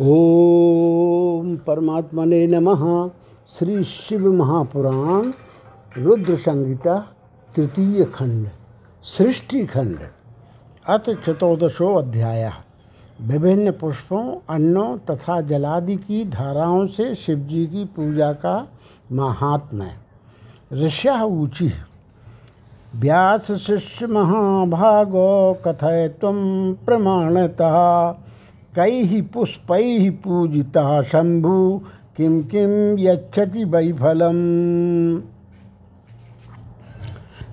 ओम परमात्मने नमः। श्री शिव महापुराण, रुद्र संहिता, तृतीय खंड, सृष्टि खंड, अथ चतुर्दशो अध्याय। विभिन्न पुष्पों, अन्नों तथा जलादि की धाराओं से शिवजी की पूजा का महात्म्य। ऋष्या ऊँची, व्यास शिष्य महाभागो, कथय तम प्रमाणतः। कई पुष्पै पूजिता शंभु किम किम यच्छति वैफलम।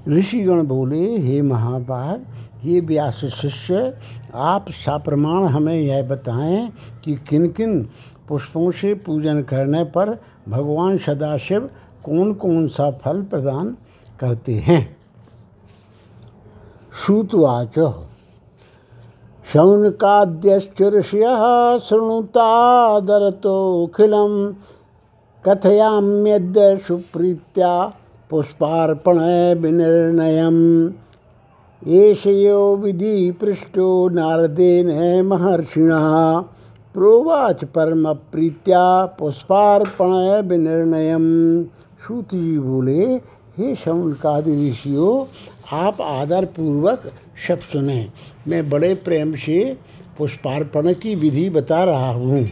ऋषिगण बोले, हे महाभाग ये व्यास शिष्य, आप साप्रमाण हमें यह बताएँ कि किन किन पुष्पों से पूजन करने पर भगवान सदाशिव कौन कौन सा फल प्रदान करते हैं? श्रुतवाच शौनकाद्यश्चुर्षयः शृणुतादरतोऽखिलं कथयाम्यद्य सुप्रीत्या पुष्पार्पणे विनिर्णयम् एष यो विधि पृष्ठो नारदेन महर्षिणा। प्रोवाच परमप्रीत्या पुष्पार्पण विनिर्णयम सूत जी बोले हे शौनकादि ऋषियों आप आदर पूर्वक सब सुने। मैं बड़े प्रेम से पुष्पार्पण की विधि बता रहा हूँ।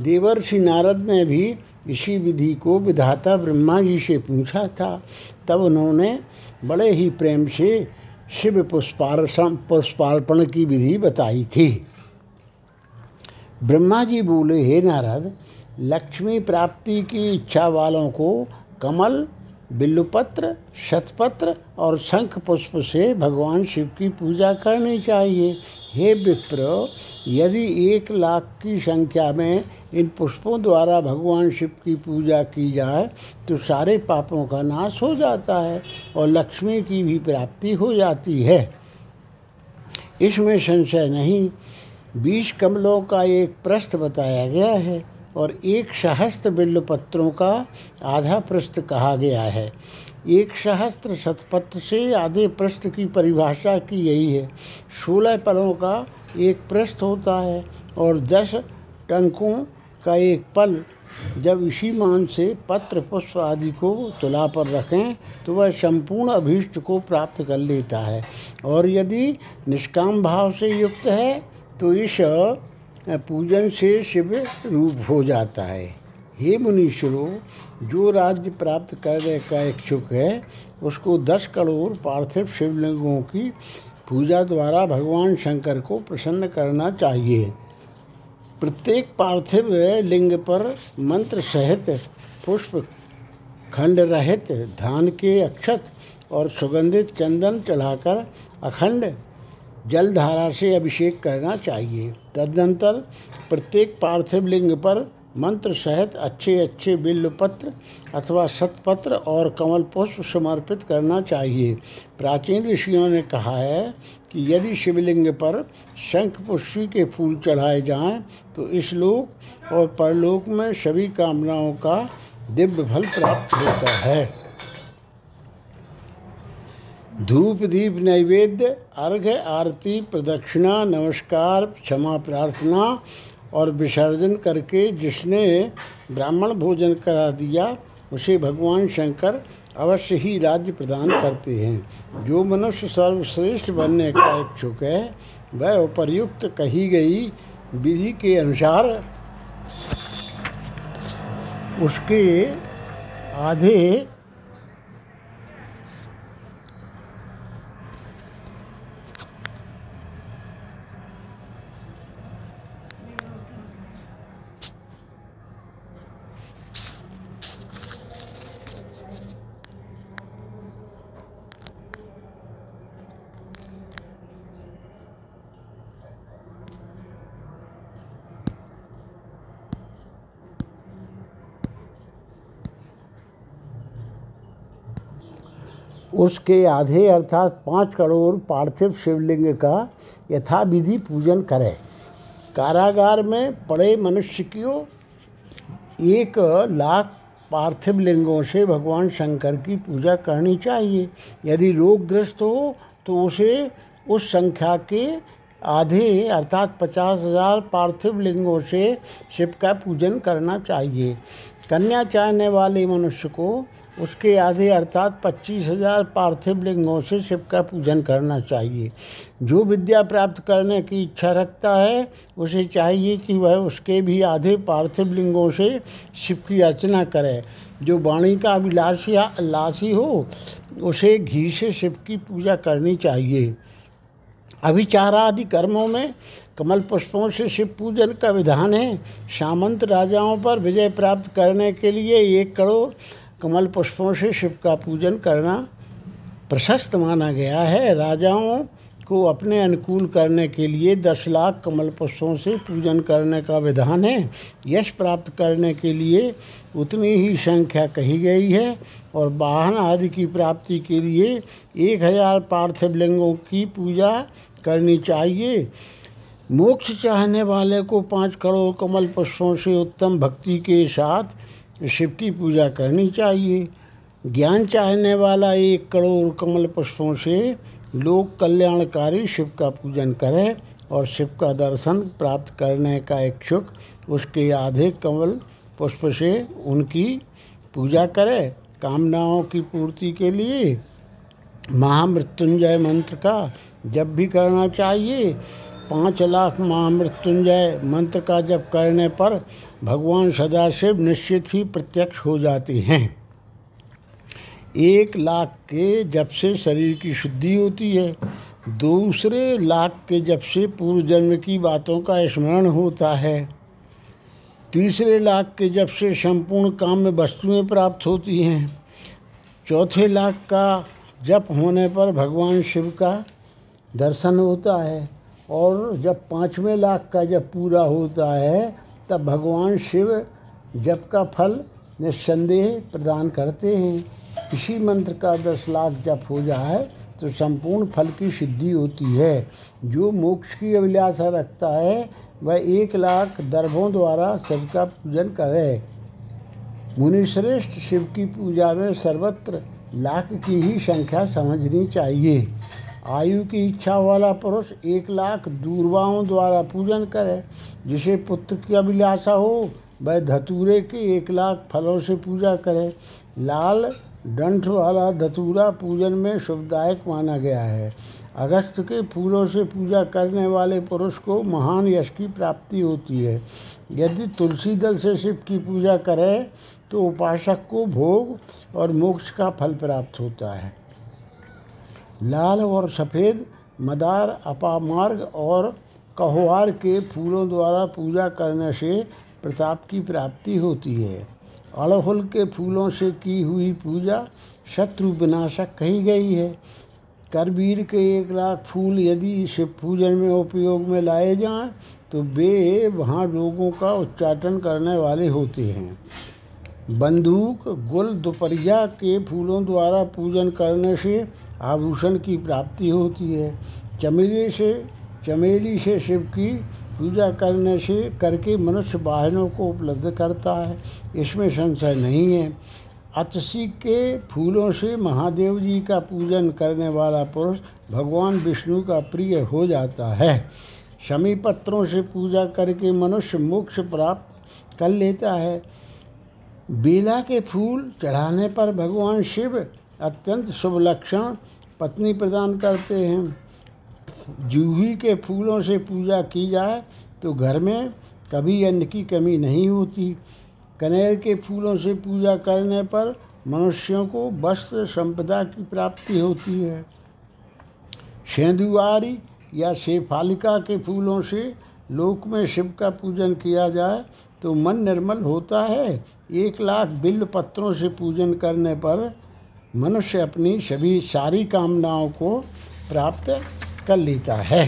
देवर्षि नारद ने भी इसी विधि को विधाता ब्रह्मा जी से पूछा था। तब उन्होंने बड़े ही प्रेम से शिव पुष्पार्पण पुष्पार्पण की विधि बताई थी। ब्रह्मा जी बोले, हे नारद, लक्ष्मी प्राप्ति की इच्छा वालों को कमल बिल्लुपत्र, शतपत्र और शंख पुष्प से भगवान शिव की पूजा करनी चाहिए। हे विप्र, यदि एक लाख की संख्या में इन पुष्पों द्वारा भगवान शिव की पूजा की जाए तो सारे पापों का नाश हो जाता है और लक्ष्मी की भी प्राप्ति हो जाती है। इसमें संशय नहीं। बीस कमलों का एक प्रस्थ बताया गया है। और एक सहस्त्र बिल्वपत्रों का आधा पृष्ठ कहा गया है। एक सहस्त्र शतपत्र से आधे प्रस्थ की परिभाषा की यही है। सोलह पलों का एक प्रस्थ होता है और दस टंकों का एक पल। जब इसी मान से पत्र, पुष्प आदि को तुला पर रखें तो वह संपूर्ण अभीष्ट को प्राप्त कर लेता है। और यदि निष्काम भाव से युक्त है तो इस पूजन से शिव रूप हो जाता है। हे मुनीश्वरों, जो राज्य प्राप्त करने का इच्छुक है, उसको दस करोड़ पार्थिव शिवलिंगों की पूजा द्वारा भगवान शंकर को प्रसन्न करना चाहिए। प्रत्येक पार्थिव लिंग पर मंत्र सहित, पुष्प खंड रहित, धान के अक्षत और सुगंधित चंदन चढ़ाकर अखंड जलधारा से अभिषेक करना चाहिए। तदनंतर प्रत्येक पार्थिव लिंग पर मंत्र सहित अच्छे अच्छे बिल्वपत्र अथवा सतपत्र और कमल पुष्प समर्पित करना चाहिए। प्राचीन ऋषियों ने कहा है कि यदि शिवलिंग पर शंख पुष्पी के फूल चढ़ाए जाएँ तो इस लोक और परलोक में सभी कामनाओं का दिव्य फल प्राप्त होता है। धूप दीप नैवेद्य अर्घ्य आरती, प्रदक्षिणा, नमस्कार, क्षमा प्रार्थना और विसर्जन करके जिसने ब्राह्मण भोजन करा दिया, उसे भगवान शंकर अवश्य ही राज्य प्रदान करते हैं। जो मनुष्य सर्वश्रेष्ठ बनने का इच्छुक है, वह उपर्युक्त कही गई विधि के अनुसार उसके आधे उसके आधे अर्थात पाँच करोड़ पार्थिव शिवलिंग का यथाविधि पूजन करें। कारागार में पड़े मनुष्य को एक लाख पार्थिव लिंगों से भगवान शंकर की पूजा करनी चाहिए। यदि रोगग्रस्त हो तो उसे उस संख्या के आधे अर्थात पचास हज़ार पार्थिव लिंगों से शिव का पूजन करना चाहिए। कन्या चाहने वाले मनुष्य को उसके आधे अर्थात पच्चीस हज़ार पार्थिव लिंगों से शिव का पूजन करना चाहिए। जो विद्या प्राप्त करने की इच्छा रखता है, उसे चाहिए कि वह उसके भी आधे पार्थिव लिंगों से शिव की अर्चना करे। जो वाणी का अभिलाषी लाशी हो उसे घी से शिव की पूजा करनी चाहिए। अभिचारादि कर्मों में कमल पुष्पों से शिव पूजन का विधान है। सामंत राजाओं पर विजय प्राप्त करने के लिए एक करोड़ कमल पुष्पों से शिव का पूजन करना प्रशस्त माना गया है। राजाओं को अपने अनुकूल करने के लिए दस लाख कमल पुष्पों से पूजन करने का विधान है। यश प्राप्त करने के लिए उतनी ही संख्या कही गई है और वाहन आदि की प्राप्ति के लिए एक हज़ार पार्थिव लिंगों की पूजा करनी चाहिए। मोक्ष चाहने वाले को पाँच करोड़ कमल पुष्पों से उत्तम भक्ति के साथ शिव की पूजा करनी चाहिए। ज्ञान चाहने वाला एक करोड़ कमल पुष्पों से लोक कल्याणकारी शिव का पूजन करे और शिव का दर्शन प्राप्त करने का इच्छुक उसके आधे कमल पुष्प से उनकी पूजा करे। कामनाओं की पूर्ति के लिए महामृत्युंजय मंत्र का जब भी करना चाहिए। पाँच लाख महामृत्युंजय मंत्र का जप करने पर भगवान सदाशिव निश्चित ही प्रत्यक्ष हो जाते हैं। एक लाख के जब से शरीर की शुद्धि होती है। दूसरे लाख के जब से पूर्व जन्म की बातों का स्मरण होता है। तीसरे लाख के जब से संपूर्ण काम में वस्तुएँ प्राप्त होती हैं। चौथे लाख का जप होने पर भगवान शिव का दर्शन होता है। और जब पाँचवें लाख का जब पूरा होता है, तब भगवान शिव जप का फल निस्संदेह प्रदान करते हैं। इसी मंत्र का दस लाख जप हो जाए तो संपूर्ण फल की सिद्धि होती है। जो मोक्ष की अभिलाषा रखता है, वह एक लाख दर्भों द्वारा शिव का पूजन करे। मुनिश्रेष्ठ शिव की पूजा में सर्वत्र लाख की ही संख्या समझनी चाहिए। आयु की इच्छा वाला पुरुष एक लाख दूरवाओं द्वारा पूजन करे, जिसे पुत्र की अभिलाषा हो, वह धतूरे के एक लाख फलों से पूजा करे। लाल डंठ वाला धतूरा पूजन में शुभदायक माना गया है। अगस्त के फूलों से पूजा करने वाले पुरुष को महान यश की प्राप्ति होती है। यदि तुलसी दल से शिव की पूजा करे तो उपासक को भोग और मोक्ष का फल प्राप्त होता है। लाल और सफ़ेद, मदार, अपामार्ग और कहुआर के फूलों द्वारा पूजा करने से प्रताप की प्राप्ति होती है। अड़हुल के फूलों से की हुई पूजा शत्रु विनाशक कही गई है। करबीर के एक लाख फूल यदि शिव पूजन में उपयोग में लाए जाएँ तो वे वहाँ लोगों का उच्चाटन करने वाले होते हैं। बंदूक, गुल दोपहरिया के फूलों द्वारा पूजन करने से आभूषण की प्राप्ति होती है। चमेली से चमेली से शिव की पूजा करने से करके मनुष्य वाहनों को उपलब्ध करता है। इसमें संशय नहीं है। अतसी के फूलों से महादेव जी का पूजन करने वाला पुरुष भगवान विष्णु का प्रिय हो जाता है। शमी पत्रों से पूजा करके मनुष्य मोक्ष प्राप्त कर लेता है। बेला के फूल चढ़ाने पर भगवान शिव अत्यंत शुभ लक्षण पत्नी प्रदान करते हैं। जूही के फूलों से पूजा की जाए तो घर में कभी अन्न की कमी नहीं होती। कनेर के फूलों से पूजा करने पर मनुष्यों को वस्त्र संपदा की प्राप्ति होती है। सेंदुआरी या शेफालिका के फूलों से लोक में शिव का पूजन किया जाए तो मन निर्मल होता है। एक लाख बिल्व पत्रों से पूजन करने पर मनुष्य अपनी सभी सारी कामनाओं को प्राप्त कर लेता है।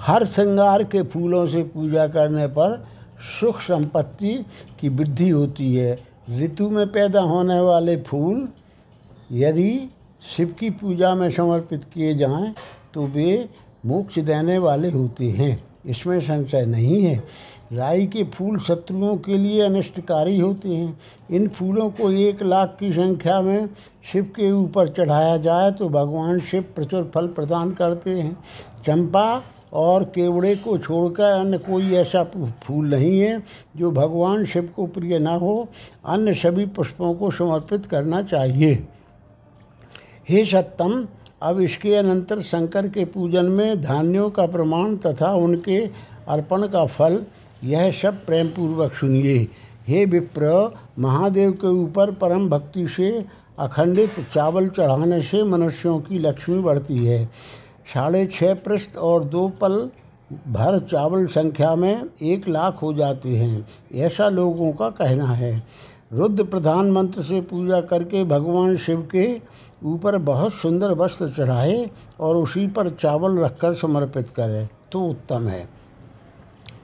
हर श्रृंगार के फूलों से पूजा करने पर सुख संपत्ति की वृद्धि होती है। ऋतु में पैदा होने वाले फूल यदि शिव की पूजा में समर्पित किए जाएँ तो वे मोक्ष देने वाले होते हैं। इसमें संशय नहीं है। राई के फूल शत्रुओं के लिए अनिष्टकारी होते हैं। इन फूलों को एक लाख की संख्या में शिव के ऊपर चढ़ाया जाए तो भगवान शिव प्रचुर फल प्रदान करते हैं। चंपा और केवड़े को छोड़कर अन्य कोई ऐसा फूल नहीं है जो भगवान शिव को प्रिय न हो। अन्य सभी पुष्पों को समर्पित करना चाहिए। हे सत्तम अब इसके अनंतर शंकर के पूजन में धान्यों का प्रमाण तथा उनके अर्पण का फल, यह सब प्रेम पूर्वक सुनिए। हे विप्र, महादेव के ऊपर परम भक्ति से अखंडित चावल चढ़ाने से मनुष्यों की लक्ष्मी बढ़ती है। साढ़े छः पृष्ठ और दो पल भर चावल संख्या में एक लाख हो जाते हैं, ऐसा लोगों का कहना है। रुद्र प्रधान मंत्र से पूजा करके भगवान शिव के ऊपर बहुत सुंदर वस्त्र चढ़ाए और उसी पर चावल रखकर समर्पित करें तो उत्तम है।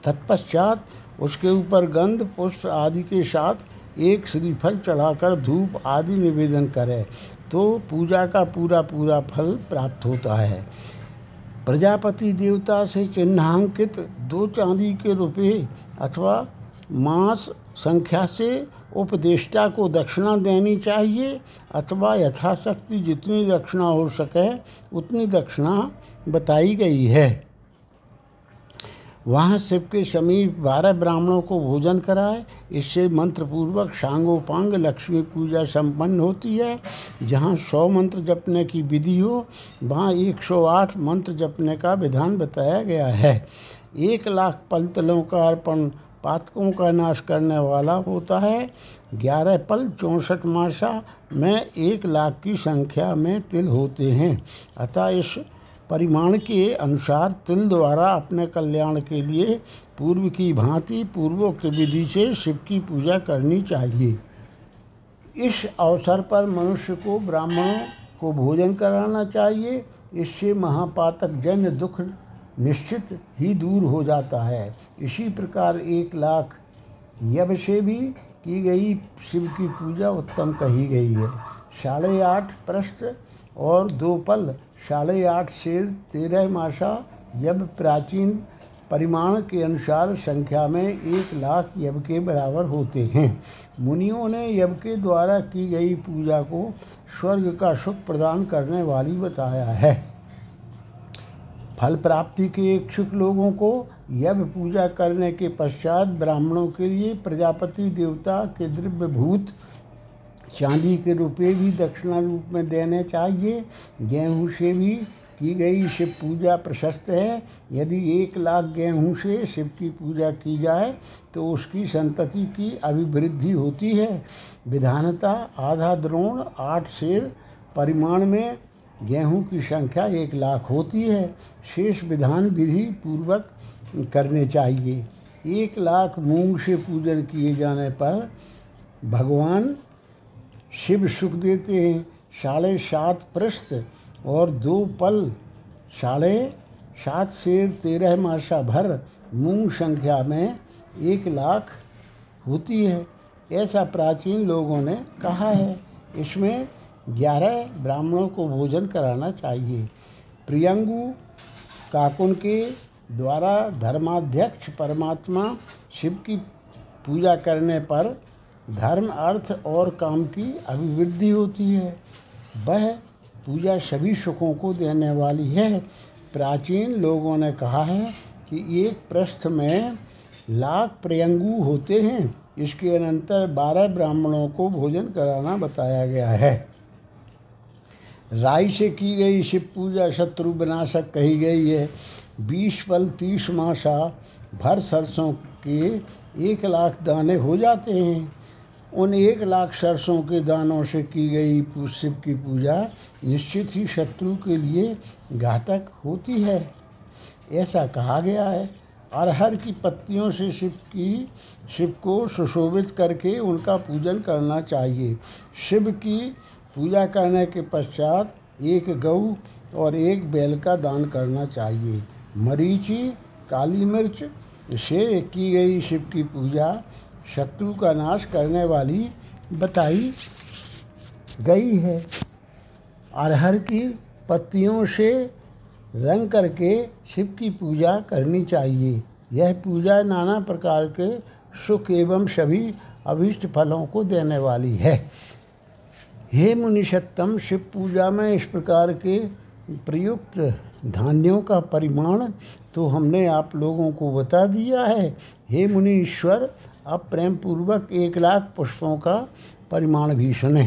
तत्पश्चात उसके ऊपर गंध, पुष्प आदि के साथ एक श्रीफल चढ़ाकर धूप आदि निवेदन करें तो पूजा का पूरा पूरा फल प्राप्त होता है। प्रजापति देवता से चिन्हांकित दो चांदी के रुपये अथवा मांस संख्या से उपदेष्टा को दक्षिणा देनी चाहिए अथवा यथाशक्ति जितनी दक्षिणा हो सके, उतनी दक्षिणा बताई गई है। वहाँ शिव के समीप बारह ब्राह्मणों को भोजन कराए। इससे मंत्रपूर्वक सांगोपांग लक्ष्मी पूजा संपन्न होती है। जहाँ सौ मंत्र जपने की विधि हो, वहाँ एक सौ आठ मंत्र जपने का विधान बताया गया है। एक लाख पलतलों का अर्पण पातकों का नाश करने वाला होता है। ग्यारह पल चौंसठ मासा में एक लाख की संख्या में तिल होते हैं। अतः इस परिमाण के अनुसार तिल द्वारा अपने कल्याण के लिए पूर्व की भांति पूर्वोक्त विधि से शिव की पूजा करनी चाहिए। इस अवसर पर मनुष्य को ब्राह्मणों को भोजन कराना चाहिए। इससे महापातक जन्य दुख निश्चित ही दूर हो जाता है। इसी प्रकार एक लाख यव से भी की गई, शिव की पूजा उत्तम कही गई है। साढ़े आठ प्रश्न और दो पल, साढ़े आठ से तेरह मासा यब प्राचीन परिमाण के अनुसार संख्या में एक लाख यब के बराबर होते हैं। मुनियों ने यब के द्वारा की गई पूजा को स्वर्ग का सुख प्रदान करने वाली बताया है। फल प्राप्ति के इच्छुक लोगों को यब पूजा करने के पश्चात ब्राह्मणों के लिए प्रजापति देवता के द्रव्य भूत चांदी के रुपये भी दक्षिणा रूप में देने चाहिए। गेहूँ से भी की गई शिव पूजा प्रशस्त है। यदि एक लाख गेहूँ से शिव की पूजा की जाए तो उसकी संतति की अभिवृद्धि होती है। विधानता आधा द्रोण, आठ शेर, परिमाण में गेहूँ की संख्या एक लाख होती है, शेष विधान विधि पूर्वक करने चाहिए। एक लाख मूंग से पूजन किए जाने पर भगवान शिव सुख देते हैं। साढ़े सात पृष्ठ और दो पल, साढ़े सात से तेरह मासा भर मूंग संख्या में एक लाख होती है। ऐसा प्राचीन लोगों ने कहा है। इसमें ग्यारह ब्राह्मणों को भोजन कराना चाहिए। प्रियंगु काकुन के द्वारा धर्माध्यक्ष परमात्मा शिव की पूजा करने पर धर्म, अर्थ और काम की अभिवृद्धि होती है। वह पूजा सभी सुखों को देने वाली है। प्राचीन लोगों ने कहा है कि एक पृष्ठ में लाख प्रयंगु होते हैं। इसके अनंतर बारह ब्राह्मणों को भोजन कराना बताया गया है। राय से की गई, शिव पूजा शत्रु विनाशक कही गई है। बीस पल, तीस मासा, भर सरसों के एक लाख दाने हो जाते हैं। उन एक लाख सरसों के दानों से की गई शिव की पूजा निश्चित ही शत्रु के लिए घातक होती है। ऐसा कहा गया है। अरहर की पत्तियों से शिव की, शिव को सुशोभित करके उनका पूजन करना चाहिए। शिव की पूजा करने के पश्चात एक गऊ और एक बैल का दान करना चाहिए। मरीची, काली मिर्च, से की गई शिव की पूजा, शत्रु का नाश करने वाली बताई गई है। अरहर की पत्तियों से रंग करके शिव की पूजा करनी चाहिए। यह पूजा नाना प्रकार के सुख एवं सभी अभिष्ट फलों को देने वाली है। हे मुनिषत्तम, शिव पूजा में इस प्रकार के प्रयुक्त धान्यों का परिमाण तो हमने आप लोगों को बता दिया है। हे मुनि ईश्वर अब प्रेम पूर्वक एक लाख पुष्पों का परिमाण भी सुने।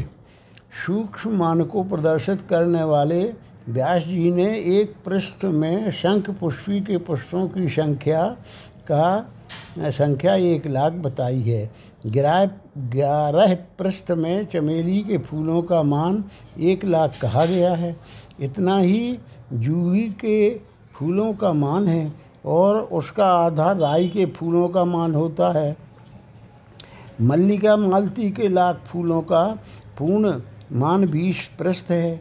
सूक्ष्म मान को प्रदर्शित करने वाले व्यास जी ने एक पृष्ठ में शंख पुष्पी के पुष्पों की संख्या का संख्या एक लाख बताई है। ग्यारह ग्यारह पृष्ठ में चमेली के फूलों का मान एक लाख कहा गया है। इतना ही जूही के फूलों का मान है और उसका आधा राई के फूलों का मान होता है। मल्लिका मालती के लाख फूलों का पूर्ण मान बीस पृष्ठ है।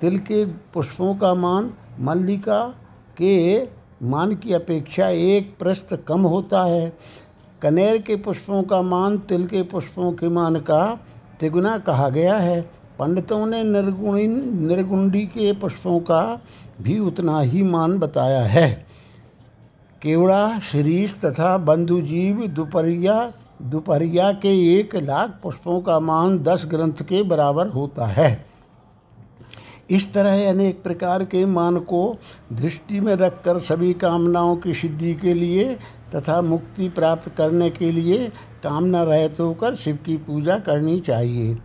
तिल के पुष्पों का मान मल्लिका के मान की अपेक्षा एक पृष्ठ कम होता है। कनेर के पुष्पों का मान तिल के पुष्पों के मान का तिगुना कहा गया है। पंडितों ने निर्गुणी, निर्गुंडी के पुष्पों का भी उतना ही मान बताया है। केवड़ा शिरीष तथा बंधुजीव दोपहरिया दोपहरिया के एक लाख पुष्पों का मान दस ग्रंथ के बराबर होता है। इस तरह अनेक प्रकार के मान को दृष्टि में रखकर सभी कामनाओं की सिद्धि के लिए तथा मुक्ति प्राप्त करने के लिए कामना रहित होकर शिव की पूजा करनी चाहिए।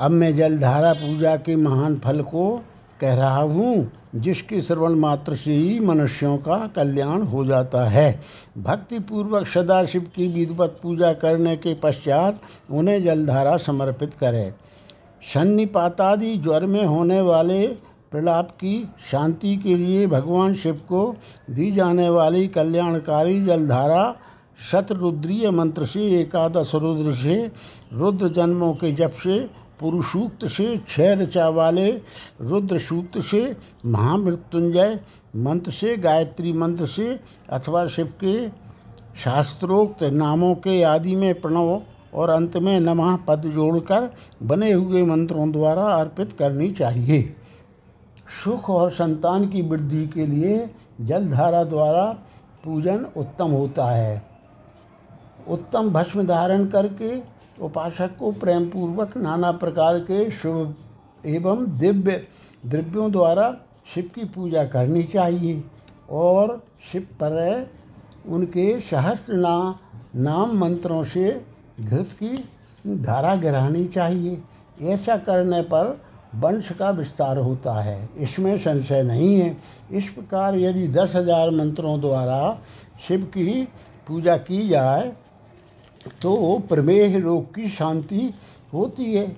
अब मैं जलधारा पूजा के महान फल को कह रहा हूँ, जिसके श्रवण मात्र से ही मनुष्यों का कल्याण हो जाता है। भक्ति पूर्वक सदाशिव की विधिवत पूजा करने के पश्चात उन्हें जलधारा समर्पित करें। सन्निपातादि ज्वर में होने वाले प्रलाप की शांति के लिए भगवान शिव को दी जाने वाली कल्याणकारी जलधारा शतरुद्रीय मंत्र से, एकादश रुद्र से, रुद्र जन्मों के जप से पुरुषूक्त से छह ऋचा वाले रुद्र सूक्त से, महामृत्युंजय मंत्र से, गायत्री मंत्र से, अथवा शिव के शास्त्रोक्त नामों के आदि में प्रणव और अंत में नमः पद जोड़कर बने हुए मंत्रों द्वारा अर्पित करनी चाहिए। सुख और संतान की वृद्धि के लिए जलधारा द्वारा पूजन उत्तम होता है। उत्तम भस्म धारण करके उपासक को प्रेम पूर्वक नाना प्रकार के शुभ एवं दिव्य द्रव्यों द्वारा शिव की पूजा करनी चाहिए और शिव पर उनके सहस्त्र ना, नाम मंत्रों से घृत की धारा गिरानी चाहिए। ऐसा करने पर वंश का विस्तार होता है। इसमें संशय नहीं है। इस प्रकार यदि दस हज़ार मंत्रों द्वारा शिव की पूजा की जाए तो प्रमेह रोग की शांति होती है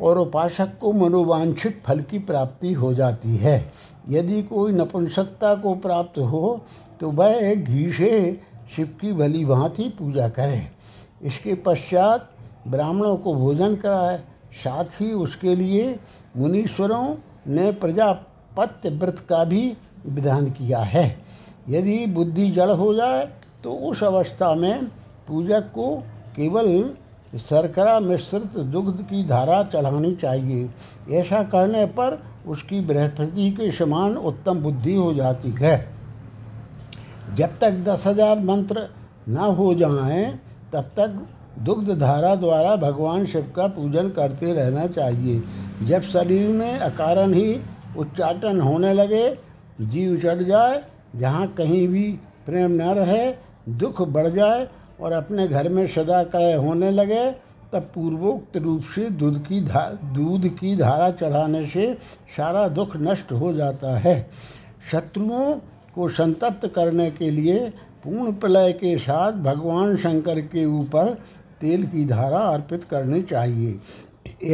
और उपासक को मनोवांछित फल की प्राप्ति हो जाती है। यदि कोई नपुंसकता को प्राप्त हो तो वह घी से शिव की भली भांति पूजा करे। इसके पश्चात ब्राह्मणों को भोजन कराए। साथ ही उसके लिए मुनीश्वरों ने प्रजापत्य व्रत का भी विधान किया है। यदि बुद्धि जड़ हो जाए तो उस अवस्था में पूजक को केवल शर्करा मिश्रित दुग्ध की धारा चढ़ानी चाहिए। ऐसा करने पर उसकी बृहस्पति के समान उत्तम बुद्धि हो जाती है। जब तक दस हज़ार मंत्र न हो जाएँ, तब तक दुग्ध धारा द्वारा भगवान शिव का पूजन करते रहना चाहिए। जब शरीर में अकारण ही उच्चाटन होने लगे, जीव चढ़ जाए, जहाँ कहीं भी प्रेम न रहे, दुख बढ़ जाए और अपने घर में सदा कलय होने लगे, तब पूर्वोक्त रूप से दूध की धा, दूध की धारा चढ़ाने से सारा दुख नष्ट हो जाता है। शत्रुओं को संतप्त करने के लिए पूर्ण प्रलय के साथ भगवान शंकर के ऊपर तेल की धारा अर्पित करनी चाहिए।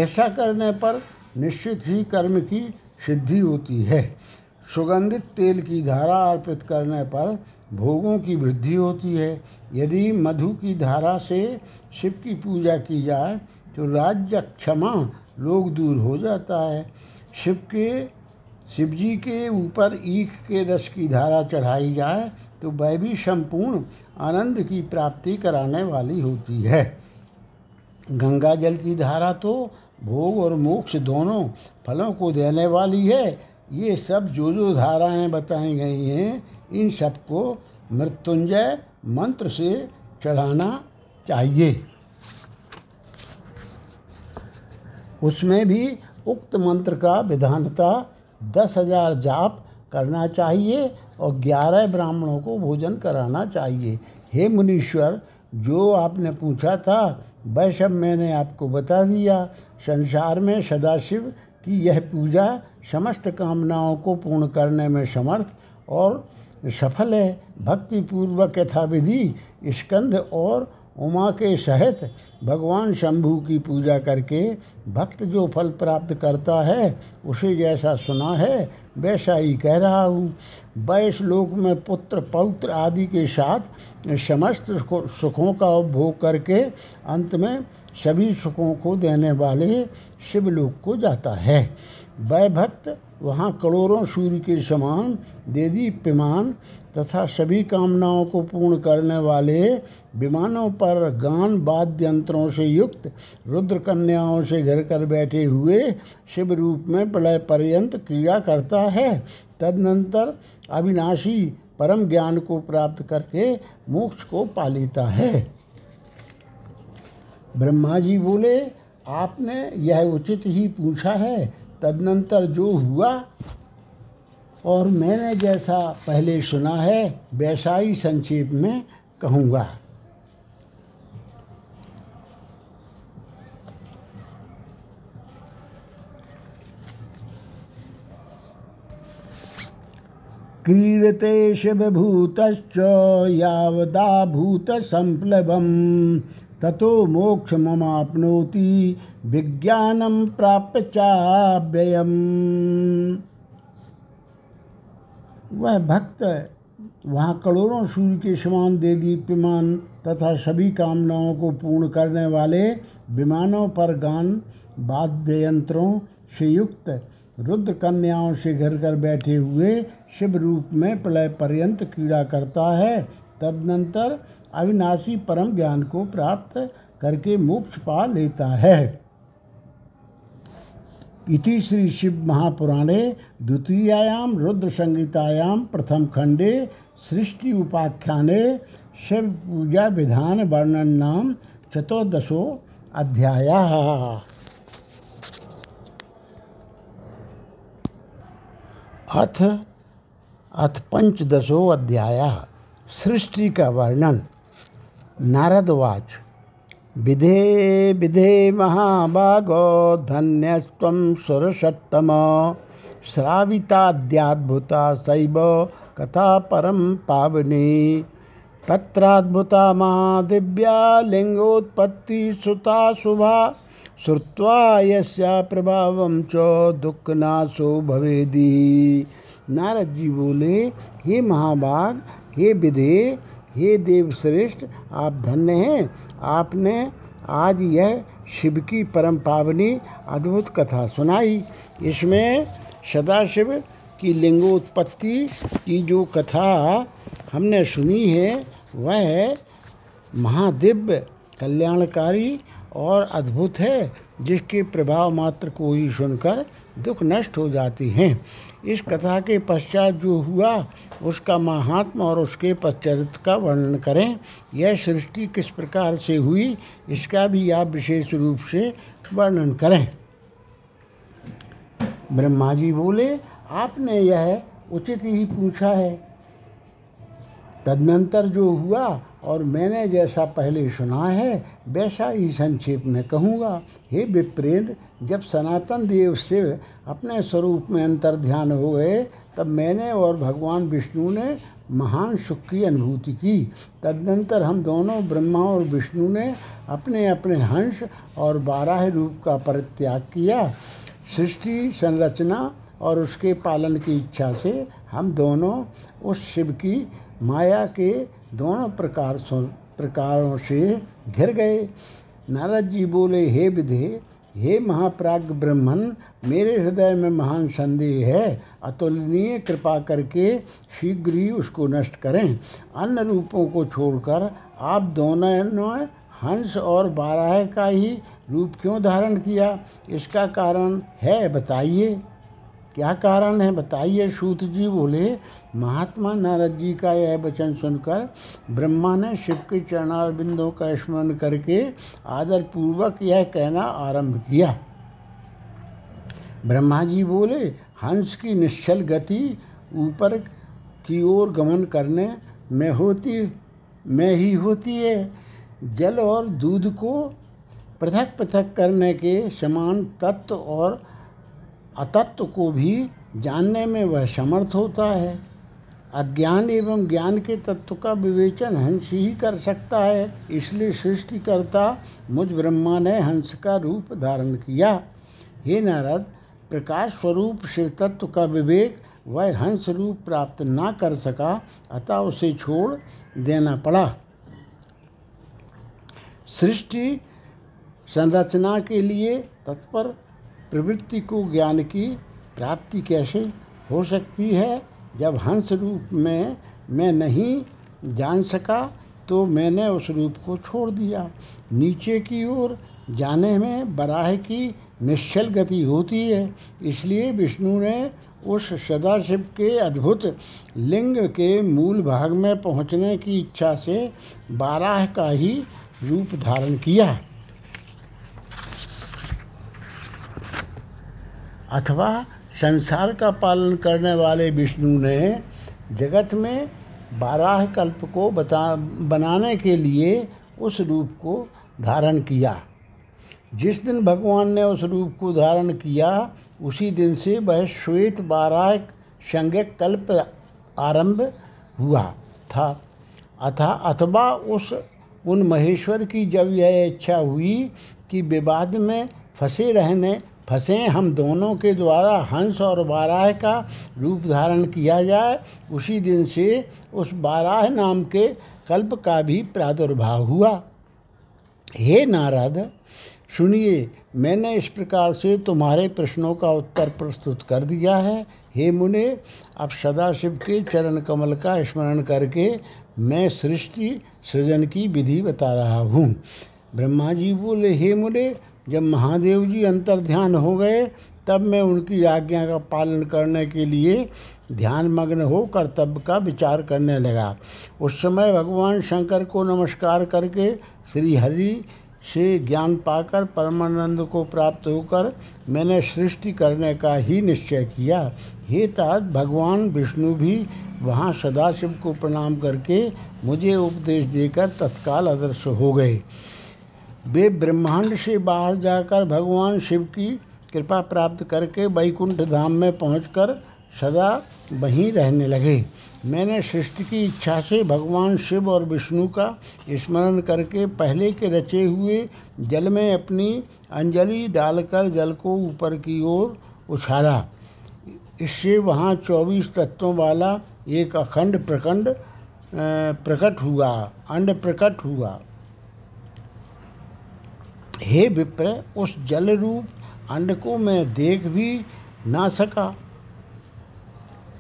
ऐसा करने पर निश्चित ही कर्म की सिद्धि होती है। सुगंधित तेल की धारा अर्पित करने पर भोगों की वृद्धि होती है। यदि मधु की धारा से शिव की पूजा की जाए तो राज्य क्षमा लोग दूर हो जाता है। शिव के शिव जी के ऊपर ईख के रस की धारा चढ़ाई जाए तो वह भी संपूर्ण आनंद की प्राप्ति कराने वाली होती है। गंगा जल की धारा तो भोग और मोक्ष दोनों फलों को देने वाली है। ये सब जो जो धाराएँ बताई गई हैं, इन सबको मृत्युंजय मंत्र से चढ़ाना चाहिए। उसमें भी उक्त मंत्र का विधानता दस हज़ार जाप करना चाहिए और ग्यारह ब्राह्मणों को भोजन कराना चाहिए। हे मुनीश्वर, जो आपने पूछा था वह सब मैंने आपको बता दिया। संसार में सदाशिव की यह पूजा समस्त कामनाओं को पूर्ण करने में समर्थ और सफल है। भक्तिपूर्वक यथाविधि स्कंद और उमा के सहित भगवान शंभु की पूजा करके भक्त जो फल प्राप्त करता है, उसे जैसा सुना है वैसा ही कह रहा हूँ वैश लोक में पुत्र, पौत्र आदि के साथ समस्त सुखों का उपभोग करके अंत में सभी सुखों को देने वाले शिवलोक को जाता है। वह भक्त वहाँ करोड़ों सूर्य के समान देदी पिमान तथा सभी कामनाओं को पूर्ण करने वाले विमानों पर गान वाद्य यंत्रों से युक्त रुद्र कन्याओं से घर कर बैठे हुए शिव रूप में प्रलय पर्यंत क्रिया करता है। तदनंतर अविनाशी परम ज्ञान को प्राप्त करके मोक्ष को पा लेता है। ब्रह्मा जी बोले, आपने यह उचित ही पूछा है। तदनंतर जो हुआ, और मैंने जैसा पहले सुना है, वैसा ही संक्षेप में कहूँगा। क्रीडते शिवभूतश्च यावदाभूतसम्प्लवम् ततो मोक्षममाप्नोति, विज्ञानं प्राप्य चाव्ययम्। वह भक्त वहाँ करोड़ों सूर्य के समान दे दीप्यमान तथा सभी कामनाओं को पूर्ण करने वाले विमानों पर गान वाद्य यंत्रों से युक्त रुद्र कन्याओं से घर कर बैठे हुए शिव रूप में प्रलय पर्यंत क्रीड़ा करता है। तदनंतर अविनाशी परम ज्ञान को प्राप्त करके मोक्ष पा लेता है। इति श्री शिव महापुराणे द्वितीयायाम रुद्र संगीतायाम प्रथम खंडे सृष्टि उपाख्याने शिव पूजा विधान वर्णन नाम चतुर्दशो अध्याय। अथ अथ पंचदशो अध्याय, सृष्टि का वर्णन। नारदवाच विधे विधे महाभागो धन्यस्त्वं सुरसत्तम, श्राविताद्याद्भुता शैव कथा परम पावनी। तत्राद्भुता महादिव्या लिंगोत्पत्ति सुता शुभा श्रुत्वा यस्या प्रभावं च दुःखनाशो भवेदी। नारद जी बोले, हे महाभाग हे विधे हे देवश्रेष्ठ, आप धन्य हैं। आपने आज यह शिव की परम पावनी अद्भुत कथा सुनाई। इसमें सदाशिव की लिंगोत्पत्ति की जो कथा हमने सुनी है, वह महादिव्य कल्याणकारी और अद्भुत है, जिसके प्रभाव मात्र को ही सुनकर दुख नष्ट हो जाती हैं। इस कथा के पश्चात जो हुआ, उसका महात्मा और उसके पश्चरित का वर्णन करें। यह सृष्टि किस प्रकार से हुई, इसका भी आप विशेष रूप से वर्णन करें। ब्रह्मा जी बोले, आपने यह उचित ही पूछा है। तदनंतर जो हुआ और मैंने जैसा पहले सुना है, वैसा ही संक्षेप में कहूँगा। हे विप्रेंद्र जब सनातन देव शिव अपने स्वरूप में अंतर ध्यान हो गए, तब मैंने और भगवान विष्णु ने महान सुख की अनुभूति की। तदनंतर हम दोनों, ब्रह्मा और विष्णु ने अपने अपने हंस और बारह रूप का परित्याग किया। सृष्टि, संरचना और उसके पालन की इच्छा से हम दोनों उस शिव की माया के दोनों प्रकार प्रकारों से घिर गए। नारद जी बोले, हे विधे, हे महाप्राग ब्रह्मन मेरे हृदय में महान संदेह है। अतुलनीय कृपा करके शीघ्र ही उसको नष्ट करें। अन्य रूपों को छोड़कर आप दोनों हंस और बारह का ही रूप क्यों धारण किया? इसका कारण है, बताइए। क्या कारण है? बताइए, सूत जी बोले, महात्मा नारद जी का यह वचन सुनकर ब्रह्मा ने शिव के चरणार बिंदों का स्मरण करके आदर पूर्वक यह कहना आरंभ किया। ब्रह्मा जी बोले, हंस की निश्चल गति ऊपर की ओर गमन करने में होती, में ही होती है। जल और दूध को पृथक पृथक करने के समान तत्व और अतत्व को भी जानने में वह समर्थ होता है। अज्ञान एवं ज्ञान के तत्व का विवेचन हंस ही कर सकता है, इसलिए सृष्टिकर्ता मुझ ब्रह्मा ने हंस का रूप धारण किया। हे नारद, प्रकाश स्वरूप शिव तत्व का विवेक वह हंस रूप प्राप्त ना कर सका, अतः उसे छोड़ देना पड़ा। सृष्टि संरचना के लिए तत्पर प्रवृत्ति को ज्ञान की प्राप्ति कैसे हो सकती है? जब हंस रूप में मैं नहीं जान सका तो मैंने उस रूप को छोड़ दिया। नीचे की ओर जाने में बराह की निश्चल गति होती है। इसलिए विष्णु ने उस सदाशिव के अद्भुत लिंग के मूल भाग में पहुँचने की इच्छा से बाराह का ही रूप धारण किया। अथवा संसार का पालन करने वाले विष्णु ने जगत में बारह कल्प को बता, बनाने के लिए उस रूप को धारण किया। जिस दिन भगवान ने उस रूप को धारण किया, उसी दिन से वह श्वेत बारह संज्ञक कल्प आरंभ हुआ था। अथा अथवा उस उन महेश्वर की जब यह इच्छा हुई कि विवाद में फंसे रहने फंसे, हम दोनों के द्वारा हंस और बाराह का रूप धारण किया जाए। उसी दिन से उस बाराह नाम के कल्प का भी प्रादुर्भाव हुआ। हे नारद, सुनिए, मैंने इस प्रकार से तुम्हारे प्रश्नों का उत्तर प्रस्तुत कर दिया है। हे मुने, अब सदाशिव के चरण कमल का स्मरण करके मैं सृष्टि सृजन की विधि बता रहा हूँ। ब्रह्मा जी बोले, हे मुने जब महादेव जी अंतर ध्यान हो गए, तब मैं उनकी आज्ञा का पालन करने के लिए ध्यान मग्न हो कर्तव्य का विचार करने लगा। उस समय भगवान शंकर को नमस्कार करके श्री हरि से ज्ञान पाकर परमानंद को प्राप्त होकर मैंने सृष्टि करने का ही निश्चय किया। हे तात भगवान विष्णु भी वहाँ सदाशिव को प्रणाम करके मुझे उपदेश देकर तत्काल अदृश्य हो गए। वे ब्रह्मांड से बाहर जाकर भगवान शिव की कृपा प्राप्त करके वैकुंठ धाम में पहुंचकर सदा वहीं रहने लगे। मैंने सृष्टि की इच्छा से भगवान शिव और विष्णु का स्मरण करके पहले के रचे हुए जल में अपनी अंजलि डालकर जल को ऊपर की ओर उछाला। इससे वहाँ चौबीस तत्वों वाला एक अखंड प्रखंड प्रकट हुआ, अंड प्रकट हुआ। हे विप्र, उस जल रूप अंड को मैं देख भी ना सका।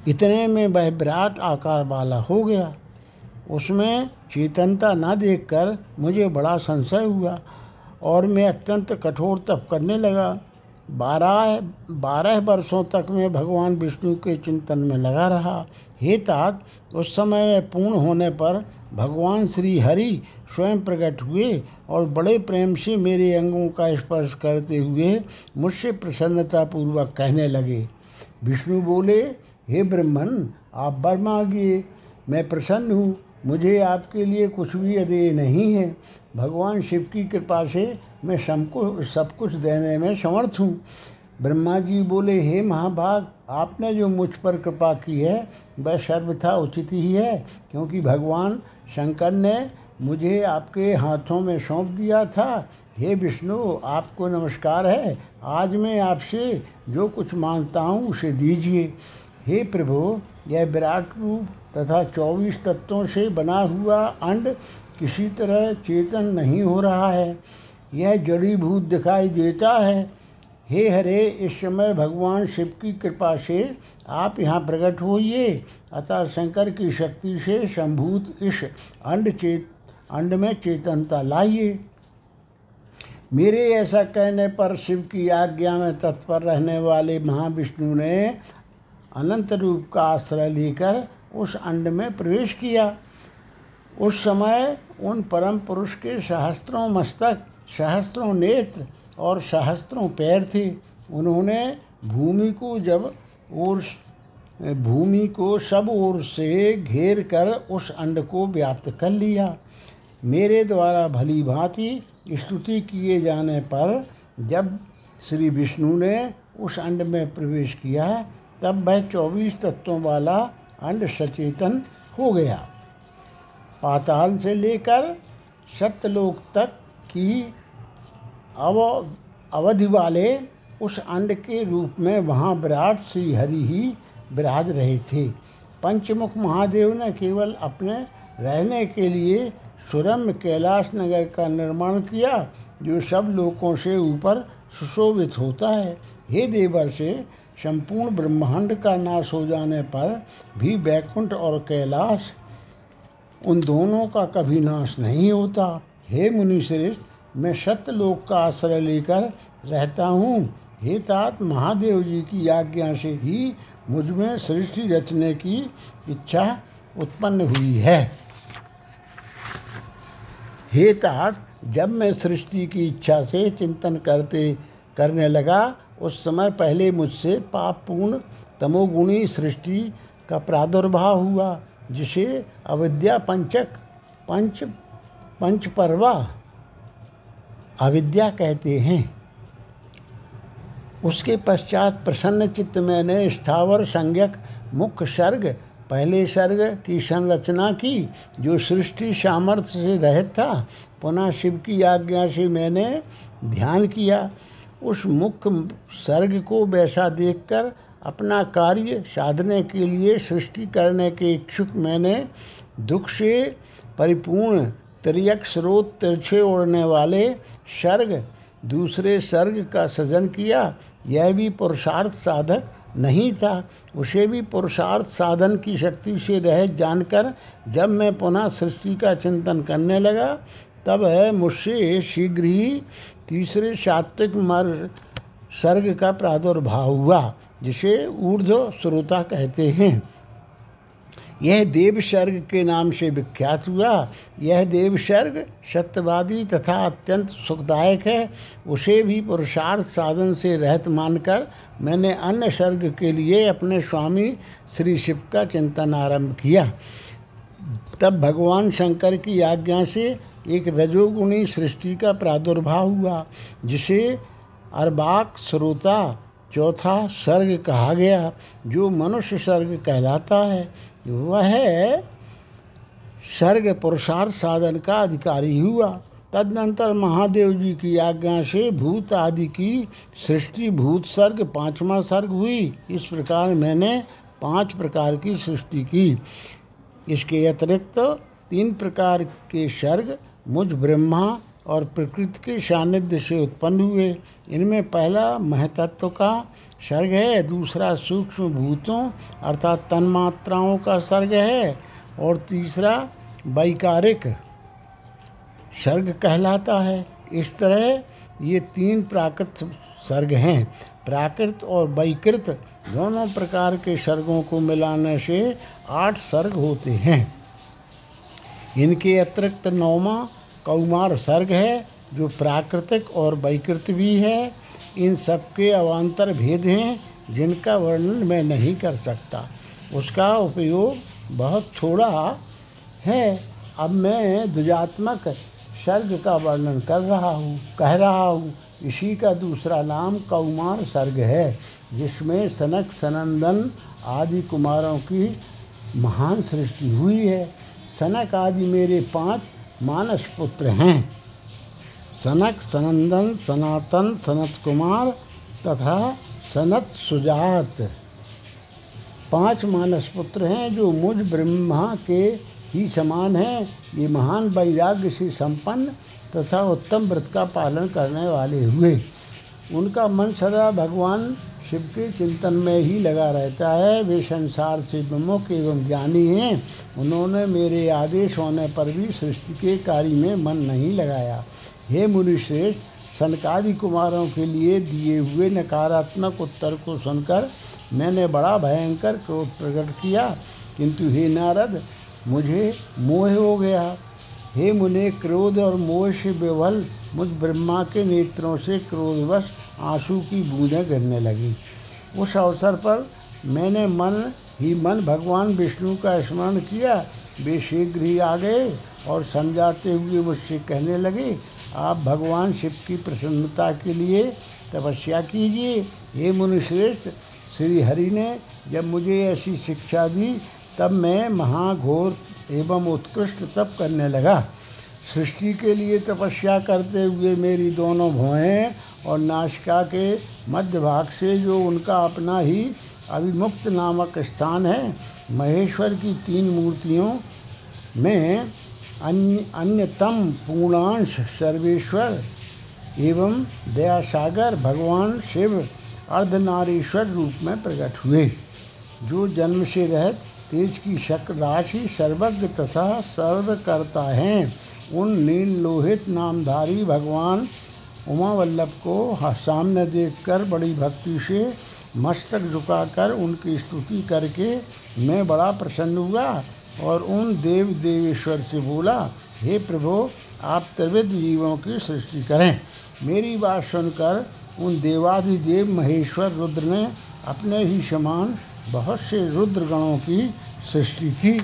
इतने में वह विराट आकार वाला हो गया। उसमें चेतनता ना देखकर मुझे बड़ा संशय हुआ और मैं अत्यंत कठोर तप करने लगा। बारह बारह वर्षों तक मैं भगवान विष्णु के चिंतन में लगा रहा। हे तात उस समय में पूर्ण होने पर भगवान श्री हरि स्वयं प्रकट हुए और बड़े प्रेम से मेरे अंगों का स्पर्श करते हुए मुझसे प्रसन्नतापूर्वक कहने लगे, विष्णु बोले, हे ब्रह्मन, आप वर मांगिए मैं प्रसन्न हूँ, मुझे आपके लिए कुछ भी अदेय नहीं है। भगवान शिव की कृपा से मैं सबको, सब कुछ देने में समर्थ हूँ। ब्रह्मा जी बोले, हे महाभाग, आपने जो मुझ पर कृपा की है, वह सर्वथा उचित ही है, क्योंकि भगवान शंकर ने मुझे आपके हाथों में सौंप दिया था। हे विष्णु, आपको नमस्कार है। आज मैं आपसे जो कुछ माँगता हूँ, उसे दीजिए। हे प्रभु, यह विराट रूप तथा चौबीस तत्वों से बना हुआ अंड किसी तरह चेतन नहीं हो रहा है। यह जड़ी भूत दिखाई देता है। हे हरे, इस समय भगवान शिव की कृपा से आप यहाँ प्रकट होइए। अतः शंकर की शक्ति से संभूत इस अंड चेत, अंड में चेतनता लाइए। मेरे ऐसा कहने पर शिव की आज्ञा में तत्पर रहने वाले महाविष्णु ने अनंत रूप का आश्रय लेकर उस अंड में प्रवेश किया। उस समय उन परम पुरुष के सहस्त्रों मस्तक, सहस्त्रों नेत्र और सहस्त्रों पैर थे। उन्होंने भूमि को जब और भूमि को सब ओर से घेर कर उस अंड को व्याप्त कर लिया। मेरे द्वारा भली भांति स्तुति किए जाने पर जब श्री विष्णु ने उस अंड में प्रवेश किया, तब वह चौबीस तत्वों वाला अंड सचेतन हो गया। पाताल से लेकर सत्यलोक तक की अव अवधि वाले उस अंड के रूप में वहाँ विराट श्री हरि ही विराज रहे थे। पंचमुख महादेव ने केवल अपने रहने के लिए सुरम्य कैलाश नगर का निर्माण किया, जो सब लोगों से ऊपर सुशोभित होता है। हे देवर से, संपूर्ण ब्रह्मांड का नाश हो जाने पर भी बैकुंठ और कैलाश उन दोनों का कभी नाश नहीं होता। हे मुनि श्रेष्ठ मैं सत्यलोक का आश्रय लेकर रहता हूँ। हे तात महादेव जी की आज्ञा से ही मुझमें सृष्टि रचने की इच्छा उत्पन्न हुई है। हे तात जब मैं सृष्टि की इच्छा से चिंतन करते, करने लगा, उस समय पहले मुझसे पापपूर्ण तमोगुणी सृष्टि का प्रादुर्भाव हुआ, जिसे अविद्या पंचक, पंच, पंचपर्वा अविद्या कहते हैं। उसके पश्चात प्रसन्न चित्त मैंने स्थावर, संज्ञक मुख्य सर्ग, पहले सर्ग की संरचना की, जो सृष्टि सामर्थ्य से रहित था, पुनः शिव की आज्ञा से मैंने ध्यान किया। उस मुख्य सर्ग को वैसा देखकर, अपना कार्य साधने के लिए, सृष्टि करने के इच्छुक मैंने दुख से परिपूर्ण त्रियक स्रोत तिरछे उड़ने वाले सर्ग, दूसरे सर्ग का सृजन किया, यह भी पुरुषार्थ साधक नहीं था। उसे भी पुरुषार्थ साधन की शक्ति से रह जानकर जब मैं पुनः सृष्टि का चिंतन करने लगा, तब है मुझसे शीघ्र ही तीसरे सात्विक मर सर्ग का प्रादुर्भाव हुआ, जिसे ऊर्ध्व श्रोता कहते हैं। यह देव सर्ग के नाम से विख्यात हुआ। यह देव सर्ग सत्यवादी तथा अत्यंत सुखदायक है। उसे भी पुरुषार्थ साधन से रहत मानकर मैंने अन्य सर्ग के लिए अपने स्वामी श्री शिव का चिंतन आरंभ किया। तब भगवान शंकर की आज्ञा से एक रजोगुणी सृष्टि का प्रादुर्भाव हुआ, जिसे अरबाक श्रोता चौथा सर्ग कहा गया, जो मनुष्य सर्ग कहलाता है, वह सर्ग पुरुषार्थ साधन का अधिकारी हुआ। तदनंतर महादेव जी की आज्ञा से भूत आदि की सृष्टि, भूत सर्ग, पांचवा सर्ग हुई। इस प्रकार मैंने पाँच प्रकार की सृष्टि की। इसके अतिरिक्त तो तीन प्रकार के सर्ग, मुझ ब्रह्मा और प्रकृति के सानिध्य से उत्पन्न हुए। इनमें पहला महतत्व का सर्ग है, दूसरा सूक्ष्म भूतों अर्थात तन्मात्राओं का सर्ग है और तीसरा वैकारिक सर्ग कहलाता है। इस तरह ये तीन प्राकृत सर्ग हैं। प्राकृत और वैकृत दोनों प्रकार के सर्गों को मिलाने से आठ सर्ग होते हैं। इनके अतिरिक्त नौमा कौमार सर्ग है, जो प्राकृतिक और वैकृत भी है, इन सबके अवान्तर भेद हैं, जिनका वर्णन मैं नहीं कर सकता। उसका उपयोग बहुत थोड़ा है। अब मैं द्विजात्मक सर्ग का वर्णन कर रहा हूँ, कह रहा हूँ। इसी का दूसरा नाम कौमार सर्ग है, जिसमें सनक, सनंदन आदि कुमारों की महान सृष्टि हुई है। सनक आदि मेरे पाँच मानस पुत्र हैं। सनक सनंदन, सनातन सनत कुमार तथा सनत सुजात। पाँच मानस पुत्र हैं जो मुझ ब्रह्मा के ही समान हैं। ये महान वैराग्य से संपन्न तथा उत्तम व्रत का पालन करने वाले हुए। उनका मन सदा भगवान शिव के चिंतन में ही लगा रहता है। वे संसार से विमुख एवं ज्ञानी हैं। उन्होंने मेरे आदेश होने पर भी सृष्टि के कार्य में मन नहीं लगाया। हे मुनि श्रेष्ठ सनकादि कुमारों के लिए दिए हुए नकारात्मक उत्तर को सुनकर मैंने बड़ा भयंकर क्रोध प्रकट किया। किंतु हे नारद, मुझे मोह हो गया। हे मुने, क्रोध और मोह से विवल मुझ ब्रह्मा के नेत्रों से क्रोधवश आँसू की बूंदें गिरने लगी। उस अवसर पर मैंने मन ही मन भगवान विष्णु का स्मरण किया। वे शीघ्र ही आ गए और समझाते हुए मुझसे कहने लगे, आप भगवान शिव की प्रसन्नता के लिए तपस्या कीजिए। हे मुनिश्रेष्ठ, श्री हरि ने जब मुझे ऐसी शिक्षा दी, तब मैं महाघोर एवं उत्कृष्ट तप करने लगा। सृष्टि के लिए तपस्या करते हुए मेरी दोनों भुएँ और नाशिका के मध्य भाग से जो उनका अपना ही अभिमुक्त नामक स्थान है, महेश्वर की तीन मूर्तियों में अन्य, अन्यतम पूर्णांश सर्वेश्वर एवं दयासागर भगवान शिव अर्धनारीश्वर रूप में प्रकट हुए, जो जन्म से रहत तेज की शक्र राशि सर्वज्ञ तथा सर्वकर्ता हैं। उन नील लोहित नामधारी भगवान उमा वल्लभ को सामने देखकर बड़ी भक्ति से मस्तक झुकाकर उनकी स्तुति करके मैं बड़ा प्रसन्न हुआ और उन देव देवेश्वर से बोला, हे प्रभु, आप त्रिविध जीवों की सृष्टि करें। मेरी बात सुनकर उन देवाधिदेव महेश्वर रुद्र ने अपने ही समान बहुत से रुद्रगणों की सृष्टि की।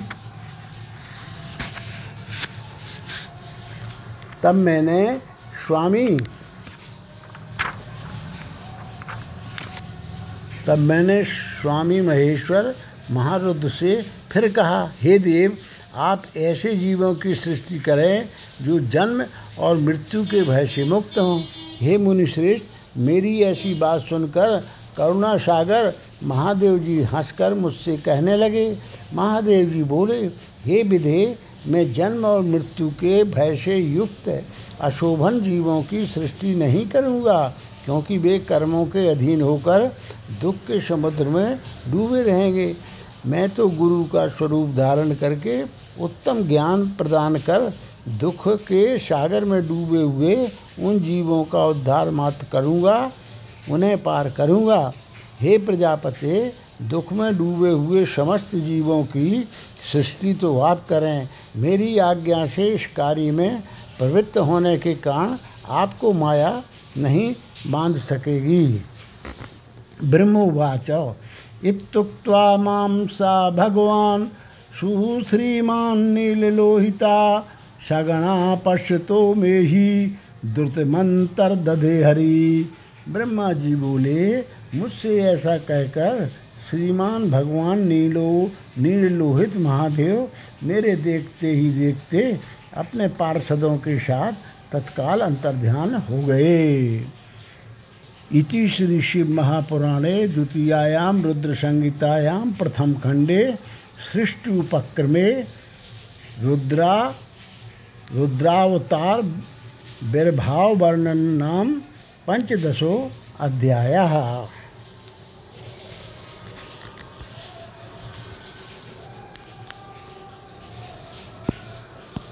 तब मैंने, स्वामी तब मैंने स्वामी महेश्वर महारुद्र से फिर कहा, हे देव, आप ऐसे जीवों की सृष्टि करें जो जन्म और मृत्यु के भय से मुक्त हों। हे मुनिश्रेष्ठ, मेरी ऐसी बात सुनकर करुणा सागर महादेव जी हंसकर मुझसे कहने लगे। महादेव जी बोले, हे विधे, मैं जन्म और मृत्यु के भय से युक्त अशोभन जीवों की सृष्टि नहीं करूँगा। क्योंकि वे कर्मों के अधीन होकर दुख के समुद्र में डूबे रहेंगे। मैं तो गुरु का स्वरूप धारण करके उत्तम ज्ञान प्रदान कर दुख के सागर में डूबे हुए उन जीवों का उद्धार मात्र करूँगा, उन्हें पार करूँगा। हे प्रजापति, दुख में डूबे हुए समस्त जीवों की सृष्टि तो आप करें। मेरी आज्ञा से इस कार्य में प्रवृत्त होने के कारण आपको माया नहीं बाँध सकेगी। ब्रह्मोवाच। इत्युक्त्वा माँ सा भगवान सुश्रीमान् नीललोहिता सगणा पश्यतो मे ही द्रुतमंतर दधे हरि। ब्रह्मा जी बोले, मुझसे ऐसा कहकर श्रीमान भगवान नीलो नील लोहित महादेव मेरे देखते ही देखते अपने पार्षदों के साथ तत्काल अंतर्ध्यान हो गए। इति श्री शिव महापुराणे द्वितीयायाम रुद्र संहितायाम प्रथम खंडे, सृष्टि उपक्रमे, रुद्रा, रुद्रावतार विर्भाव वर्णन नाम, पंचदशो अध्याय।